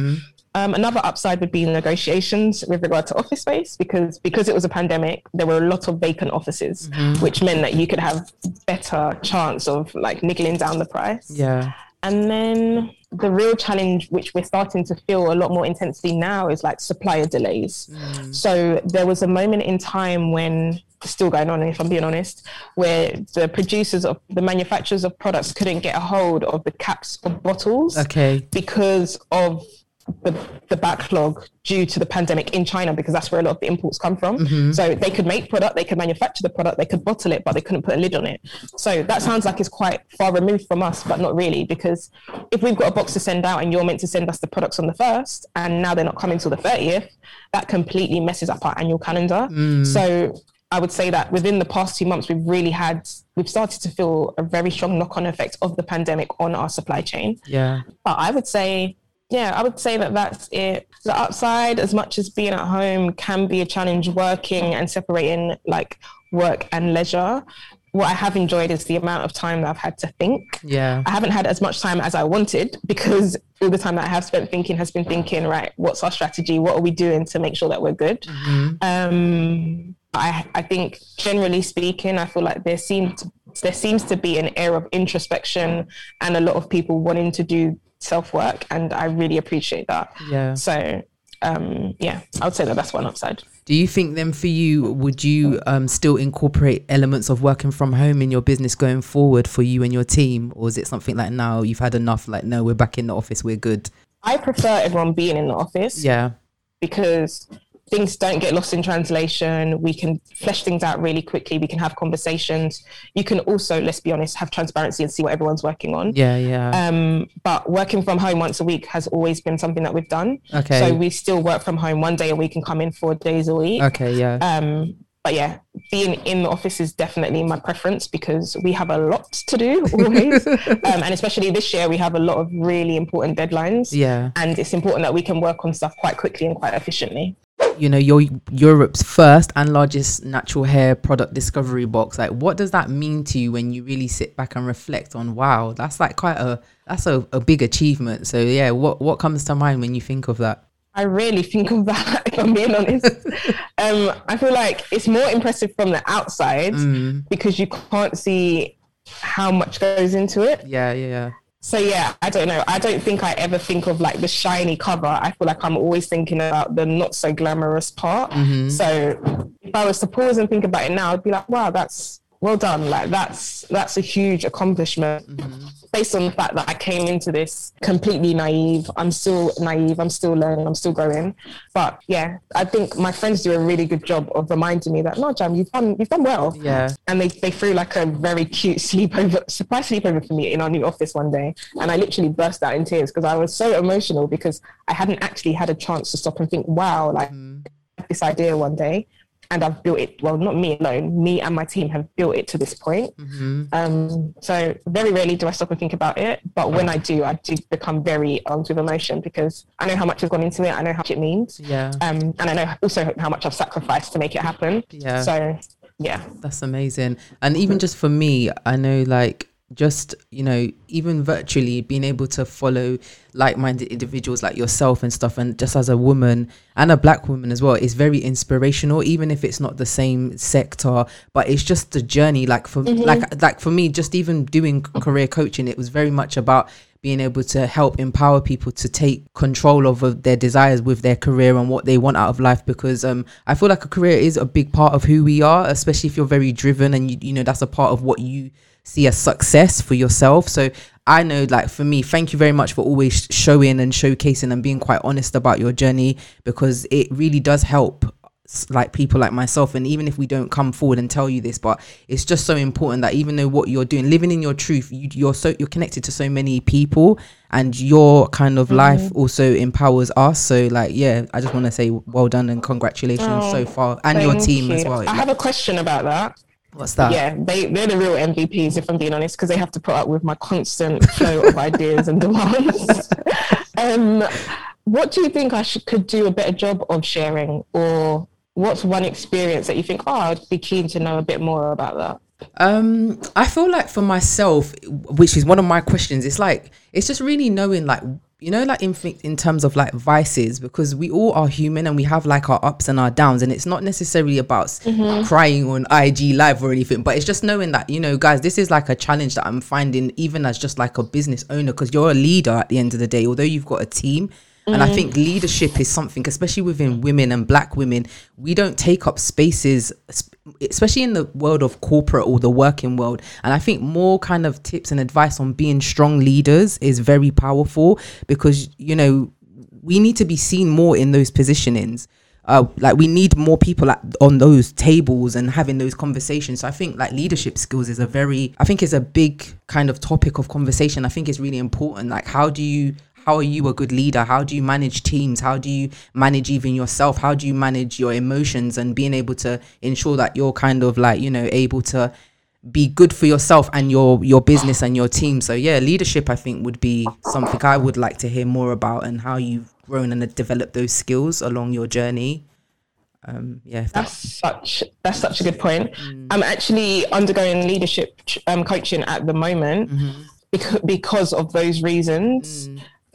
Speaker 3: Um, another upside would be negotiations with regard to office space because because it was a pandemic, there were a lot of vacant offices, which meant that you could have better chance of like niggling down the price.
Speaker 2: yeah.
Speaker 3: And then the real challenge, which we're starting to feel a lot more intensely now, is like supplier delays. So there was a moment in time when, still going on, if I'm being honest, where the producers of the manufacturers of products couldn't get a hold of the caps of bottles
Speaker 2: Okay.
Speaker 3: because of the, the backlog due to the pandemic in China, because that's where a lot of the imports come from. Mm-hmm. So they could make product, they could manufacture the product, they could bottle it, but they couldn't put a lid on it. So that sounds like it's quite far removed from us, but not really, because if we've got a box to send out and you're meant to send us the products on the first, and now they're not coming till the 30th, that completely messes up our annual calendar. Mm. So I would say that within the past two months, we've really had, we've started to feel a very strong knock on effect of the pandemic on our supply chain.
Speaker 2: Yeah.
Speaker 3: But I would say, yeah, I would say that that's it. The upside, as much as being at home can be a challenge, working and separating like work and leisure. What I have enjoyed is the amount of time that I've had to think.
Speaker 2: Yeah.
Speaker 3: I haven't had as much time as I wanted because all the time that I have spent thinking has been thinking, right, what's our strategy? What are we doing to make sure that we're good? Um, I, I think generally speaking, I feel like there seems there seems to be an air of introspection and a lot of people wanting to do self work, and I really appreciate that.
Speaker 2: Yeah.
Speaker 3: So, um, yeah, I would say that that's one upside.
Speaker 2: Do you think then for you, would you um, still incorporate elements of working from home in your business going forward for you and your team? Or is it something like now you've had enough, like, no, we're back in the office, we're good?
Speaker 3: I prefer everyone being in the office.
Speaker 2: Yeah.
Speaker 3: because things don't get lost in translation. We can flesh things out really quickly. We can have conversations. You can also, let's be honest, have transparency and see what everyone's working on.
Speaker 2: Yeah. Yeah.
Speaker 3: Um, but working from home once a week has always been something that we've done.
Speaker 2: Okay.
Speaker 3: So we still work from home one day a week and come in four days a week.
Speaker 2: okay. Yeah.
Speaker 3: Um, but yeah, being in the office is definitely my preference because we have a lot to do [LAUGHS] always. um, and especially this year, we have a lot of really important deadlines.
Speaker 2: yeah.
Speaker 3: And it's important that we can work on stuff quite quickly and quite efficiently.
Speaker 2: You know you're Europe's first and largest natural hair product discovery box like what does that mean to you when you really sit back and reflect on wow that's like quite a that's a, a big achievement so yeah what what comes to mind when you think of that
Speaker 3: I really think of that, [LAUGHS] if I'm being honest. [LAUGHS] um, I feel like it's more impressive from the outside
Speaker 2: Mm.
Speaker 3: because you can't see how much goes into it.
Speaker 2: yeah yeah yeah
Speaker 3: So yeah, I don't know. I don't think I ever think of like the shiny cover. I feel like I'm always thinking about the not so glamorous part. Mm-hmm. So if I was to pause and think about it now, I'd be like, wow, that's well done. Like that's that's a huge accomplishment. Mm-hmm. Based on the fact that I came into this completely naive. I'm still naive. I'm still learning. I'm still growing. But yeah, I think my friends do a really good job of reminding me that no, Jam, you've done you've done well
Speaker 2: yeah
Speaker 3: and they, they threw like a very cute [LAUGHS] sleepover, surprise sleepover for me in our new office one day. And I literally burst out in tears because I was so emotional because I hadn't actually had a chance to stop and think, wow, like had this idea one day and I've built it. Well, not me alone, me and my team have built it to this point. Um, so very rarely do I stop and think about it. But when I do, I do become very armed with emotion because I know how much has gone into it. I know how much it means.
Speaker 2: yeah
Speaker 3: Um, and I know also how much I've sacrificed to make it happen.
Speaker 2: Yeah.
Speaker 3: So yeah.
Speaker 2: That's amazing. And even just for me, I know like just you know even virtually being able to follow like-minded individuals like yourself and stuff and just as a woman and a black woman as well is very inspirational even if it's not the same sector but it's just the journey like for
Speaker 3: Mm-hmm.
Speaker 2: like like for me just even doing career coaching it was very much about being able to help empower people to take control over their desires with their career and what they want out of life because um I feel like a career is a big part of who we are especially if you're very driven and you you know that's a part of what you see as success for yourself so I know like for me thank you very much for always showing and showcasing and being quite honest about your journey because it really does help like people like myself and even if we don't come forward and tell you this but it's just so important that even though what you're doing living in your truth you, you're so you're connected to so many people and your kind of life also empowers us. So like yeah i just want to say well done and congratulations
Speaker 3: Oh,
Speaker 2: so far and your team as well.
Speaker 3: I have a question about that.
Speaker 2: What's that
Speaker 3: Yeah, they, they're the real MVPs, if I'm being honest, because they have to put up with my constant flow of ideas and demands. [LAUGHS] um, what do you think I should, could do a better job of sharing? Or what's one experience that you think, oh, I'd be keen to know a bit more about that?
Speaker 2: Um, I feel like for myself, which is one of my questions, it's like it's just really knowing, like you know, like in in terms of like vices, because we all are human and we have like our ups and our downs, and it's not necessarily about s- mm-hmm. crying on IG live or anything, but it's just knowing that you know, guys, this is like a challenge that I'm finding even as just like a business owner, because you're a leader at the end of the day, although you've got a team. And I mm-hmm. think leadership is something, especially within women and black women, we don't take up spaces, sp- especially in the world of corporate or the working world. And I think more kind of tips and advice on being strong leaders is very powerful because, you know, we need to be seen more in those positionings. Uh, like we need more people at, on those tables and having those conversations. So I think like leadership skills is a very, I think is a big kind of topic of conversation. I think it's really important. Like how do you, how are you a good leader? How do you manage teams? How do you manage even yourself? How do you manage your emotions and being able to ensure that you're kind of like, you know, able to be good for yourself and your your business and your team. So yeah, leadership I think would be something I would like to hear more about and how you've grown and developed those skills along your journey. Um, yeah,
Speaker 3: That's
Speaker 2: that's
Speaker 3: such that's such a good point. I'm actually undergoing leadership um, coaching at the moment because because of those reasons.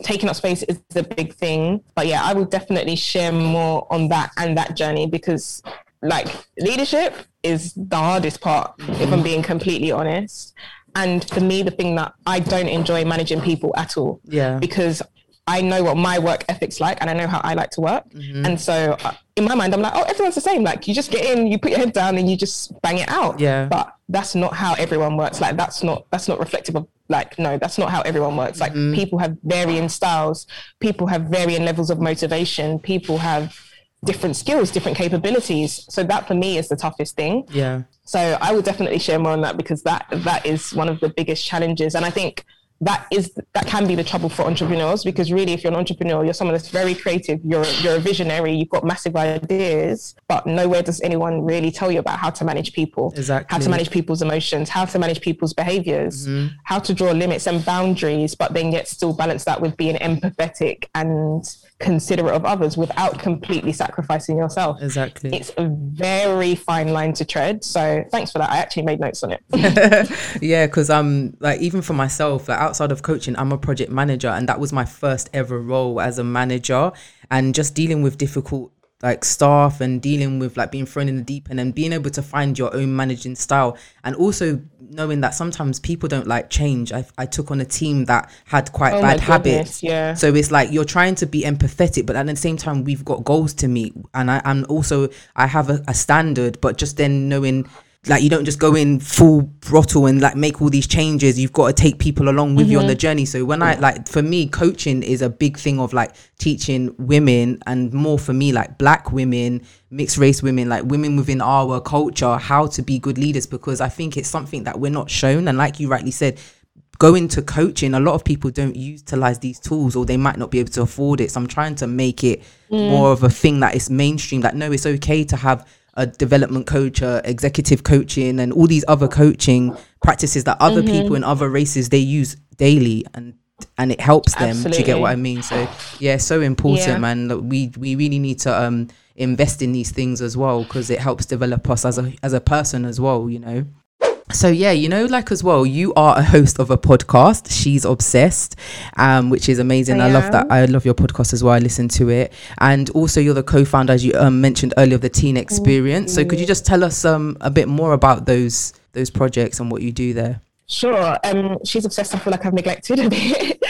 Speaker 3: Taking up space is a big thing, but yeah, I will definitely share more on that and that journey because, like, leadership is the hardest part. If I'm being completely honest, and for me, the thing that I don't enjoy managing people at all
Speaker 2: yeah,
Speaker 3: because I know what my work ethic's like and I know how I like to work.
Speaker 2: Mm-hmm.
Speaker 3: And so uh, in my mind, I'm like, oh, everyone's the same. Like you just get in, you put your head down and you just bang it out.
Speaker 2: Yeah.
Speaker 3: But that's not how everyone works. Like that's not, that's not reflective of like, no, that's not how everyone works. Like
Speaker 2: Mm-hmm.
Speaker 3: people have varying styles. People have varying levels of motivation. People have different skills, different capabilities. So that for me is the toughest thing.
Speaker 2: yeah,
Speaker 3: So I will definitely share more on that because that that is one of the biggest challenges, and I think that is that can be the trouble for entrepreneurs because really, if you're an entrepreneur, you're someone that's very creative. You're you're a visionary. You've got massive ideas, but nowhere does anyone really tell you about how to manage people, how to manage people's emotions, how to manage people's behaviors, how to draw limits and boundaries, but then yet still balance that with being empathetic and considerate of others without completely sacrificing yourself
Speaker 2: exactly.
Speaker 3: it's a very fine line to tread. So thanks for that. I actually made notes on it. [LAUGHS] [LAUGHS]
Speaker 2: yeah because um like even for myself like outside of coaching i'm a project manager and that was my first ever role as a manager and just dealing with difficult like staff and dealing with like being thrown in the deep end and being able to find your own managing style and also knowing that sometimes people don't like change i, I took on a team that had quite
Speaker 3: Oh
Speaker 2: bad
Speaker 3: goodness,
Speaker 2: habits
Speaker 3: yeah.
Speaker 2: so it's like you're trying to be empathetic, but at the same time, we've got goals to meet, and I, am also I have a, a standard. But just then knowing, like, you don't just go in full throttle and like make all these changes. You've got to take people along with you on the mm-hmm. journey. So when I like, for me, coaching is a big thing of like teaching women, and more for me, like black women, mixed race women, like women within our culture, how to be good leaders, because I think it's something that we're not shown. And like you rightly said, go into coaching a lot of people don't utilize these tools or they might not be able to afford it so i'm trying to make it mm. more of a thing that is mainstream that no it's okay to have a development coach uh, executive coaching and all these other coaching practices that other people in other races they use daily and and it helps them do you get what i mean? So yeah so important
Speaker 3: Yeah.
Speaker 2: man. Look, we we really need to um invest in these things as well because it helps develop us as a as a person as well you know So yeah, you know, like as well, you are a host of a podcast. She's obsessed, um, which is amazing. I,
Speaker 3: I
Speaker 2: love that. I love your podcast as well. I listen to it, and also you're the co-founder, as you um, mentioned earlier, of the Teen Experience. So could you just tell us um a bit more about those those projects and what you do there?
Speaker 3: Sure. Um, she's obsessed. I feel like I've neglected a [LAUGHS] bit,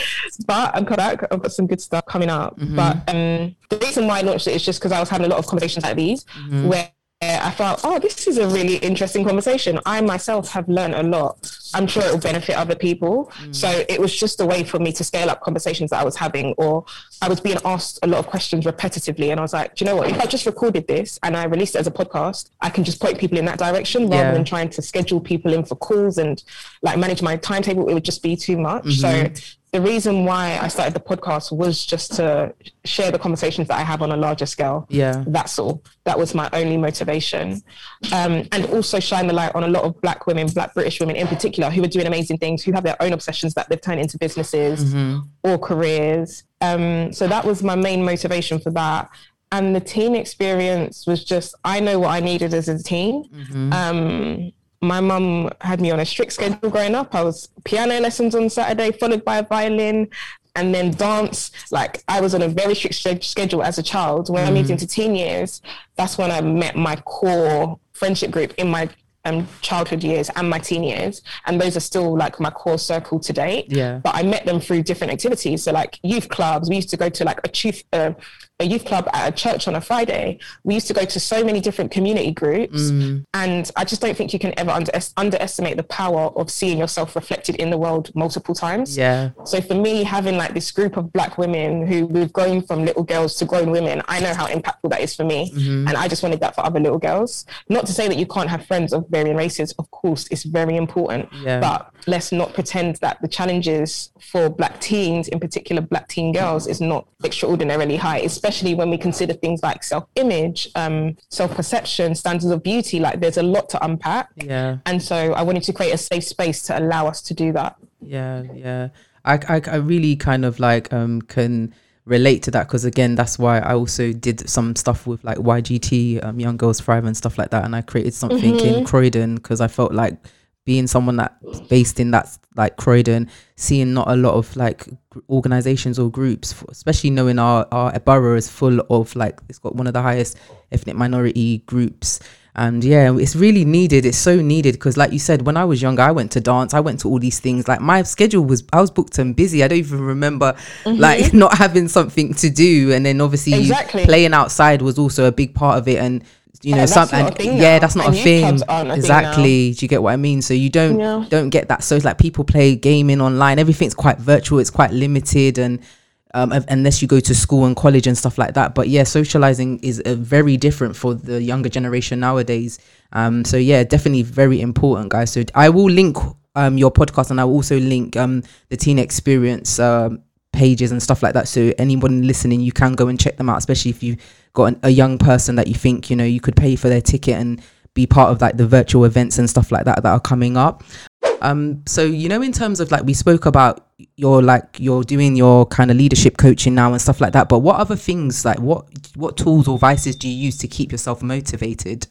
Speaker 3: but I'm out. I've got some good stuff coming up. But um, the reason why I launched it is just because I was having a lot of conversations like these, where I thought, oh, this is a really interesting conversation. I myself have learned a lot. I'm sure it will benefit other people. So it was just a way for me to scale up conversations that I was having, or I was being asked a lot of questions repetitively, and I was like, do you know what? If I just recorded this and I released it as a podcast, I can just point people in that direction rather
Speaker 2: Yeah.
Speaker 3: than trying to schedule people in for calls and like manage my timetable. It would just be too much. So the reason why I started the podcast was just to share the conversations that I have on a larger scale.
Speaker 2: Yeah.
Speaker 3: That's all. That was my only motivation. Um, and also shine the light on a lot of Black women, Black British women in particular, who are doing amazing things, who have their own obsessions that they've turned into businesses or careers. Um, so that was my main motivation for that. And the teen experience was just, I know what I needed as a teen. Um, my mum had me on a strict schedule growing up. I was piano lessons on Saturday, followed by a violin, and then dance. Like I was on a very strict sched- schedule as a child. When I moved into teen years, that's when I met my core friendship group in my um, childhood years and my teen years, and those are still like my core circle to date.
Speaker 2: Yeah.
Speaker 3: But I met them through different activities. So like youth clubs, we used to go to like a youth uh, a youth club at a church on a Friday. We used to go to so many different community groups, mm. and I just don't think you can ever under- underestimate the power of seeing yourself reflected in the world multiple times.
Speaker 2: Yeah.
Speaker 3: So for me, having like this group of black women who we've grown from little girls to grown women, I know how impactful that is for me. Mm-hmm. And I just wanted that for other little girls. Not to say that you can't have friends of varying races, of course, it's very important.
Speaker 2: Yeah.
Speaker 3: But let's not pretend that the challenges for black teens, in particular black teen girls, is not extraordinarily high, especially when we consider things like self-image, um, self-perception, standards of beauty. Like there's a lot to unpack.
Speaker 2: Yeah.
Speaker 3: And so I wanted to create a safe space to allow us to do that.
Speaker 2: Yeah, yeah. I, I, I really kind of like um can relate to that because again that's why I also did some stuff with like YGT, um, Young Girls Thrive and stuff like that, and I created something in Croydon because I felt like being someone that's based in that like Croydon, seeing not a lot of like organizations or groups, f- especially knowing our our borough is full of like it's got one of the highest ethnic minority groups. And yeah it's really needed. It's so needed because like you said when i was younger i went to dance i went to all these things. Like my schedule was i was booked and busy. I don't even remember mm-hmm. like [LAUGHS] not having something to do. And then obviously
Speaker 3: Exactly.
Speaker 2: playing outside was also a big part of it. And you know
Speaker 3: Yeah,
Speaker 2: some
Speaker 3: a
Speaker 2: and yeah that's not
Speaker 3: And
Speaker 2: a thing
Speaker 3: a
Speaker 2: exactly do you get what i mean so you don't
Speaker 3: Yeah.
Speaker 2: don't get that so it's like people play gaming online everything's quite virtual it's quite limited and um, unless you go to school and college and stuff like that. But yeah, socializing is uh, very different for the younger generation nowadays. Um, so yeah, definitely very important, guys. So I will link um, your podcast and I will also link um, the Teen Experience um, pages and stuff like that. So anyone listening, you can go and check them out, especially if you've got an, a young person that you think you know you could pay for their ticket and be part of like the virtual events and stuff like that that are coming up. Um, so you know, in terms of like we spoke about your like you're doing your kind of leadership coaching now and stuff like that. But what other things like what what tools or vices do you use to keep yourself motivated?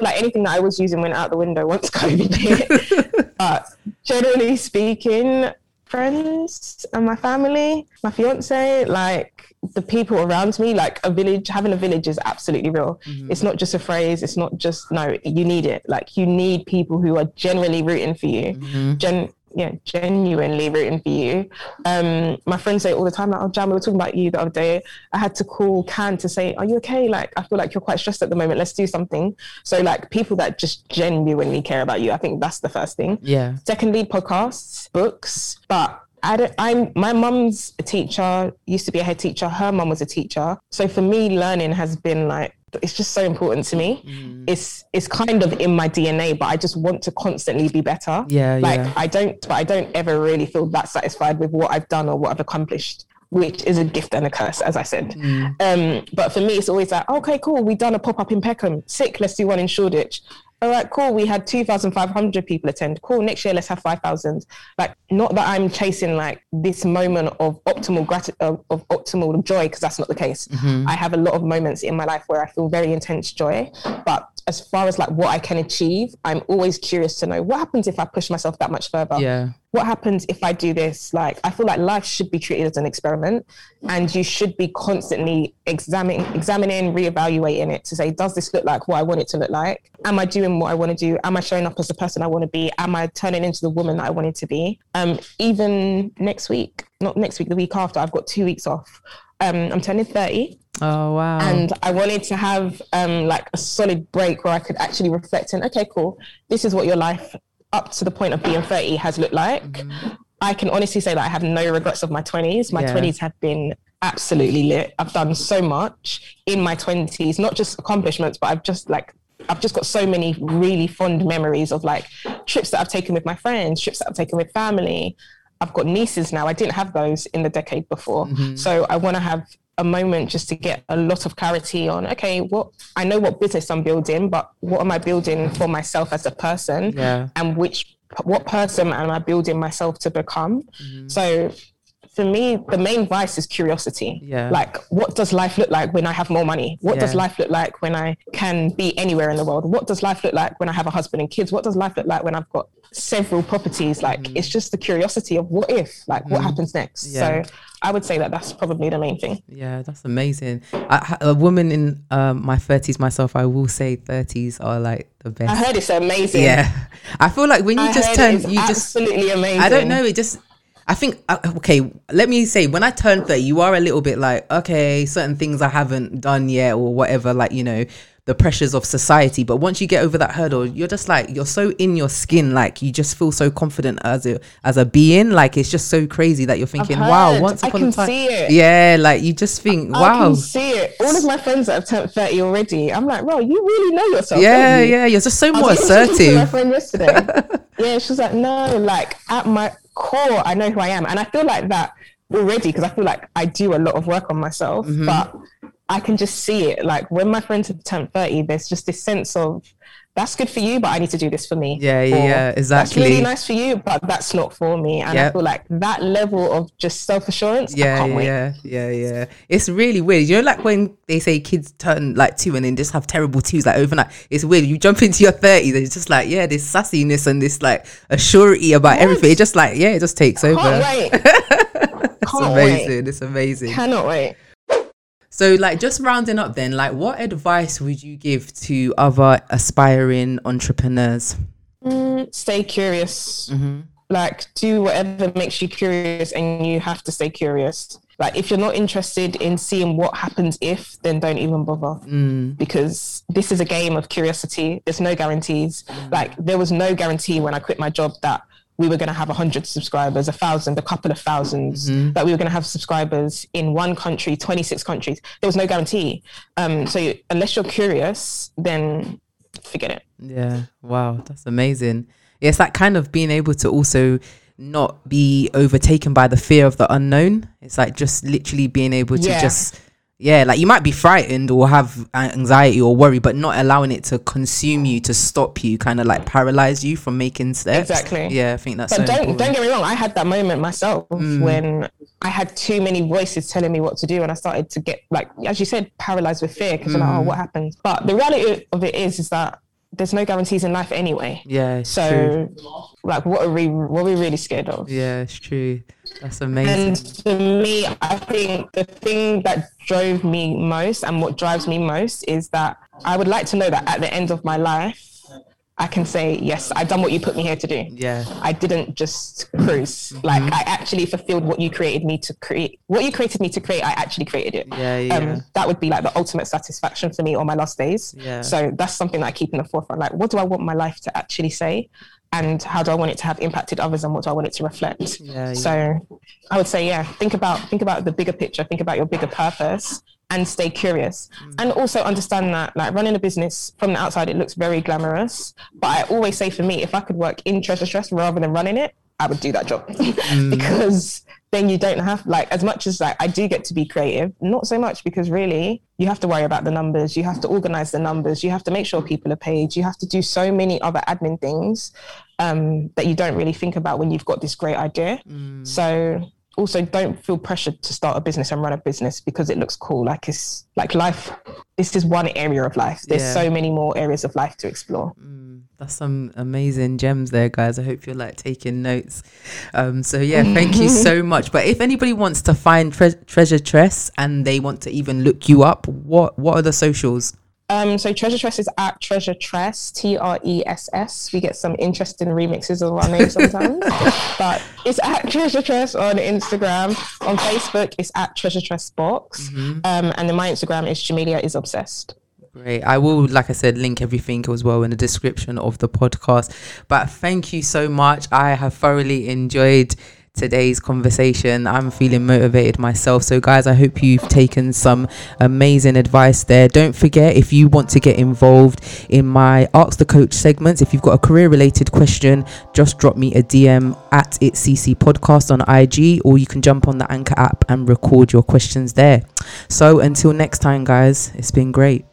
Speaker 3: like anything that I was using went out the window once [LAUGHS] COVID hit. but generally speaking, friends and my family, my fiance, like the people around me, like a village, having a village is absolutely real. Mm-hmm. It's not just a phrase. It's not just, no, you need it. Like you need people who are generally rooting for you. Mm-hmm. Gen- yeah, genuinely rooting for you. Um, my friends say all the time, like, oh, Jan, we were talking about you the other day. I had to call Can to say, are you okay? Like, I feel like you're quite stressed at the moment. Let's do something. So, like, people that just genuinely care about you, I think that's the first thing.
Speaker 2: Yeah.
Speaker 3: Secondly, podcasts, books, but I don't, I'm my mum's a teacher, used to be a head teacher. Her mum was a teacher. So for me, learning has been like it's just so important to me.
Speaker 2: Mm.
Speaker 3: It's it's kind of in my DNA, but I just want to constantly be better.
Speaker 2: Yeah,
Speaker 3: Like
Speaker 2: yeah.
Speaker 3: I don't but I don't ever really feel that satisfied with what I've done or what I've accomplished. Which is a gift and a curse, as I said.
Speaker 2: Mm.
Speaker 3: Um, but for me, it's always like, okay, cool, we've done a pop up in Peckham. Sick, let's do one in Shoreditch all right, cool. We had 2,500 people attend. Cool. Next year, let's have 5,000. Like, not that I'm chasing like this moment of optimal grat- of, of optimal joy, because that's not the case. Mm-hmm. I have a lot of moments in my life where I feel very intense joy, but as far as like what I can achieve, I'm always curious to know what happens if I push myself that much further.
Speaker 2: Yeah.
Speaker 3: What happens if I do this? Like, I feel like life should be treated as an experiment, and you should be constantly examining, examining, reevaluating it to say, does this look like what I want it to look like? Am I doing what I want to do? Am I showing up as the person I want to be? Am I turning into the woman that I wanted to be? Um, even next week, not next week, the week after, I've got two weeks off. Um, I'm turning 30
Speaker 2: Oh wow.
Speaker 3: and I wanted to have um, like a solid break where I could actually reflect and, okay, cool, this is what your life up to the point of being 30 has looked like.
Speaker 2: Mm-hmm.
Speaker 3: I can honestly say that I have no regrets of my 20s. My
Speaker 2: Yeah.
Speaker 3: 20s have been absolutely lit. I've done so much in my 20s, not just accomplishments, but I've just like, I've just got so many really fond memories of like trips that I've taken with my friends, trips that I've taken with family. I've got nieces now. I didn't have those in the decade before.
Speaker 2: Mm-hmm.
Speaker 3: So I want to have a moment just to get a lot of clarity on okay, what I know what business I'm building, but what am I building for myself as a person?
Speaker 2: Yeah.
Speaker 3: And which what person am I building myself to become?
Speaker 2: Mm-hmm.
Speaker 3: So for me, the main vice is curiosity.
Speaker 2: Yeah.
Speaker 3: Like, what does life look like when I have more money? What does life look like when I can be anywhere in the world? What does life look like when I have a husband and kids? What does life look like when I've got several properties? Like,
Speaker 2: Mm-hmm.
Speaker 3: it's just the curiosity of what if, like, what happens next?
Speaker 2: Yeah.
Speaker 3: So I would say that that's probably the main thing.
Speaker 2: Yeah, that's amazing. I, a woman in um, my 30s myself, I will say 30s are like the best.
Speaker 3: I heard it's amazing.
Speaker 2: yeah. I feel like when you
Speaker 3: I
Speaker 2: just turn, you just,
Speaker 3: absolutely amazing.
Speaker 2: I don't know, it just, I think, uh, okay, let me say, when I turn 30, you are a little bit like, okay, certain things I haven't done yet or whatever, like, you know, the pressures of society. But once you get over that hurdle, you're just like, you're so in your skin, like, you just feel so confident as a, as a being. Like, it's just so crazy that you're thinking, wow, once
Speaker 3: I
Speaker 2: upon a
Speaker 3: can
Speaker 2: time.
Speaker 3: see it.
Speaker 2: Yeah, like, you just think, wow.
Speaker 3: I
Speaker 2: wow.
Speaker 3: can see it. All of my friends that have turned 30 already, I'm like, bro, you really know yourself.
Speaker 2: Yeah,
Speaker 3: you?
Speaker 2: yeah, you're just so
Speaker 3: I
Speaker 2: more
Speaker 3: to My friend yesterday. [LAUGHS] yeah, she was like, no, like at my core, I know who I am, and I feel like that already because I feel like I do a lot of work on myself,
Speaker 2: Mm-hmm.
Speaker 3: but I can just see it. Like when my friends have turned thirty, there's just this sense of that's good for you, but I need to do this for me.
Speaker 2: Yeah, yeah,
Speaker 3: Or,
Speaker 2: yeah,
Speaker 3: That's really nice for you, but that's not for me. And I feel like that level of just self assurance, I
Speaker 2: Yeah,
Speaker 3: can't wait.
Speaker 2: yeah, yeah, yeah. It's really weird. You know, like when they say kids turn like two and then just have terrible twos like overnight. It's weird. You jump into your thirties, and it's just like yeah, this sassiness and this like a surety about everything. It just like yeah, it just takes over. [LAUGHS]
Speaker 3: Can't wait. Can't wait.
Speaker 2: amazing. It's amazing.
Speaker 3: Cannot wait.
Speaker 2: So, like, just rounding up, then, like, what advice would you give to other aspiring entrepreneurs?
Speaker 3: Mm, stay curious.
Speaker 2: Mm-hmm.
Speaker 3: Like, do whatever makes you curious, and you have to stay curious. Like, if you're not interested in seeing what happens if, then don't even bother.
Speaker 2: Mm.
Speaker 3: Because this is a game of curiosity. There's no guarantees.
Speaker 2: Mm.
Speaker 3: Like, there was no guarantee when I quit my job that we were going to have 100 subscribers, a thousand, a couple of 1000s
Speaker 2: Mm-hmm.
Speaker 3: that we were going to have subscribers in one country, 26 countries. There was no guarantee. Um, so, unless you're curious, then forget it.
Speaker 2: Yeah. Wow. That's amazing. It's that kind of being able to also not be overtaken by the fear of the unknown. It's like just literally being able to
Speaker 3: Yeah.
Speaker 2: just, yeah, like you might be frightened or have anxiety or worry, but not allowing it to consume you, to stop you, kind of like paralyze you from making steps.
Speaker 3: Exactly.
Speaker 2: Yeah, I think that's
Speaker 3: But
Speaker 2: so
Speaker 3: don't
Speaker 2: important.
Speaker 3: don't get me wrong. I had that moment myself
Speaker 2: Mm.
Speaker 3: when I had too many voices telling me what to do, and I started to get like, as you said, paralyzed with fear because I'm like, oh,
Speaker 2: Mm.
Speaker 3: what happens? But the reality of it is, is that there's no guarantees in life anyway.
Speaker 2: yeah,
Speaker 3: So,
Speaker 2: true.
Speaker 3: like, what are we what are we really scared of?
Speaker 2: Yeah, it's true. That's amazing.
Speaker 3: And for me, I think the thing that drove me most and what drives me most is that I would like to know that at the end of my life, I can say, yes, I've done what you put me here to do.
Speaker 2: yeah.
Speaker 3: I didn't just cruise. Like
Speaker 2: Mm-hmm.
Speaker 3: I actually fulfilled what you created me to create. What you created me to create, I actually created it.
Speaker 2: Yeah, yeah.
Speaker 3: Um, that would be like the ultimate satisfaction for me on my last days.
Speaker 2: Yeah.
Speaker 3: So that's something that I keep in the forefront. Like, what do I want my life to actually say, and how do I want it to have impacted others, and what do I want it to reflect?
Speaker 2: Yeah, yeah.
Speaker 3: So I would say, yeah, think about think about the bigger picture. Think about your bigger purpose. And stay curious,
Speaker 2: Mm.
Speaker 3: and also understand that, like running a business from the outside, it looks very glamorous. But I always say, for me, if I could work in Treasure Tress rather than running it, I would do that job [LAUGHS] because then you don't have like as much as like I do get to be creative, not so much because really you have to worry about the numbers, you have to organize the numbers, you have to make sure people are paid, you have to do so many other admin things um, that you don't really think about when you've got this great idea. So also don't feel pressured to start a business and run a business because it looks cool. Like it's like life this is one area of life. There's
Speaker 2: Yeah.
Speaker 3: so many more areas of life to explore.
Speaker 2: Mm, that's some amazing gems there, guys. I hope you're like taking notes. Um, so yeah, thank you so [LAUGHS] much. But if anybody wants to find tre- Treasure Tress and they want to even look you up, what what are the socials?
Speaker 3: Um, so Treasure Tress is at Treasure Tress, T R E S S. We get some interesting remixes of our name sometimes, [LAUGHS] but it's at Treasure Tress on Instagram. On Facebook, it's at Treasure Tress Box, um, and then my Instagram is Jamelia is obsessed.
Speaker 2: Great. I will, like I said, link everything as well in the description of the podcast. But thank you so much. I have thoroughly enjoyed today's conversation. I'm feeling motivated myself. So, guys, I hope you've taken some amazing advice there. Don't forget, if you want to get involved in my Ask the Coach segments, if you've got a career related question, just drop me a DM at It's CC Podcast on IG, or you can jump on the Anchor app and record your questions there. So, until next time, guys, it's been great.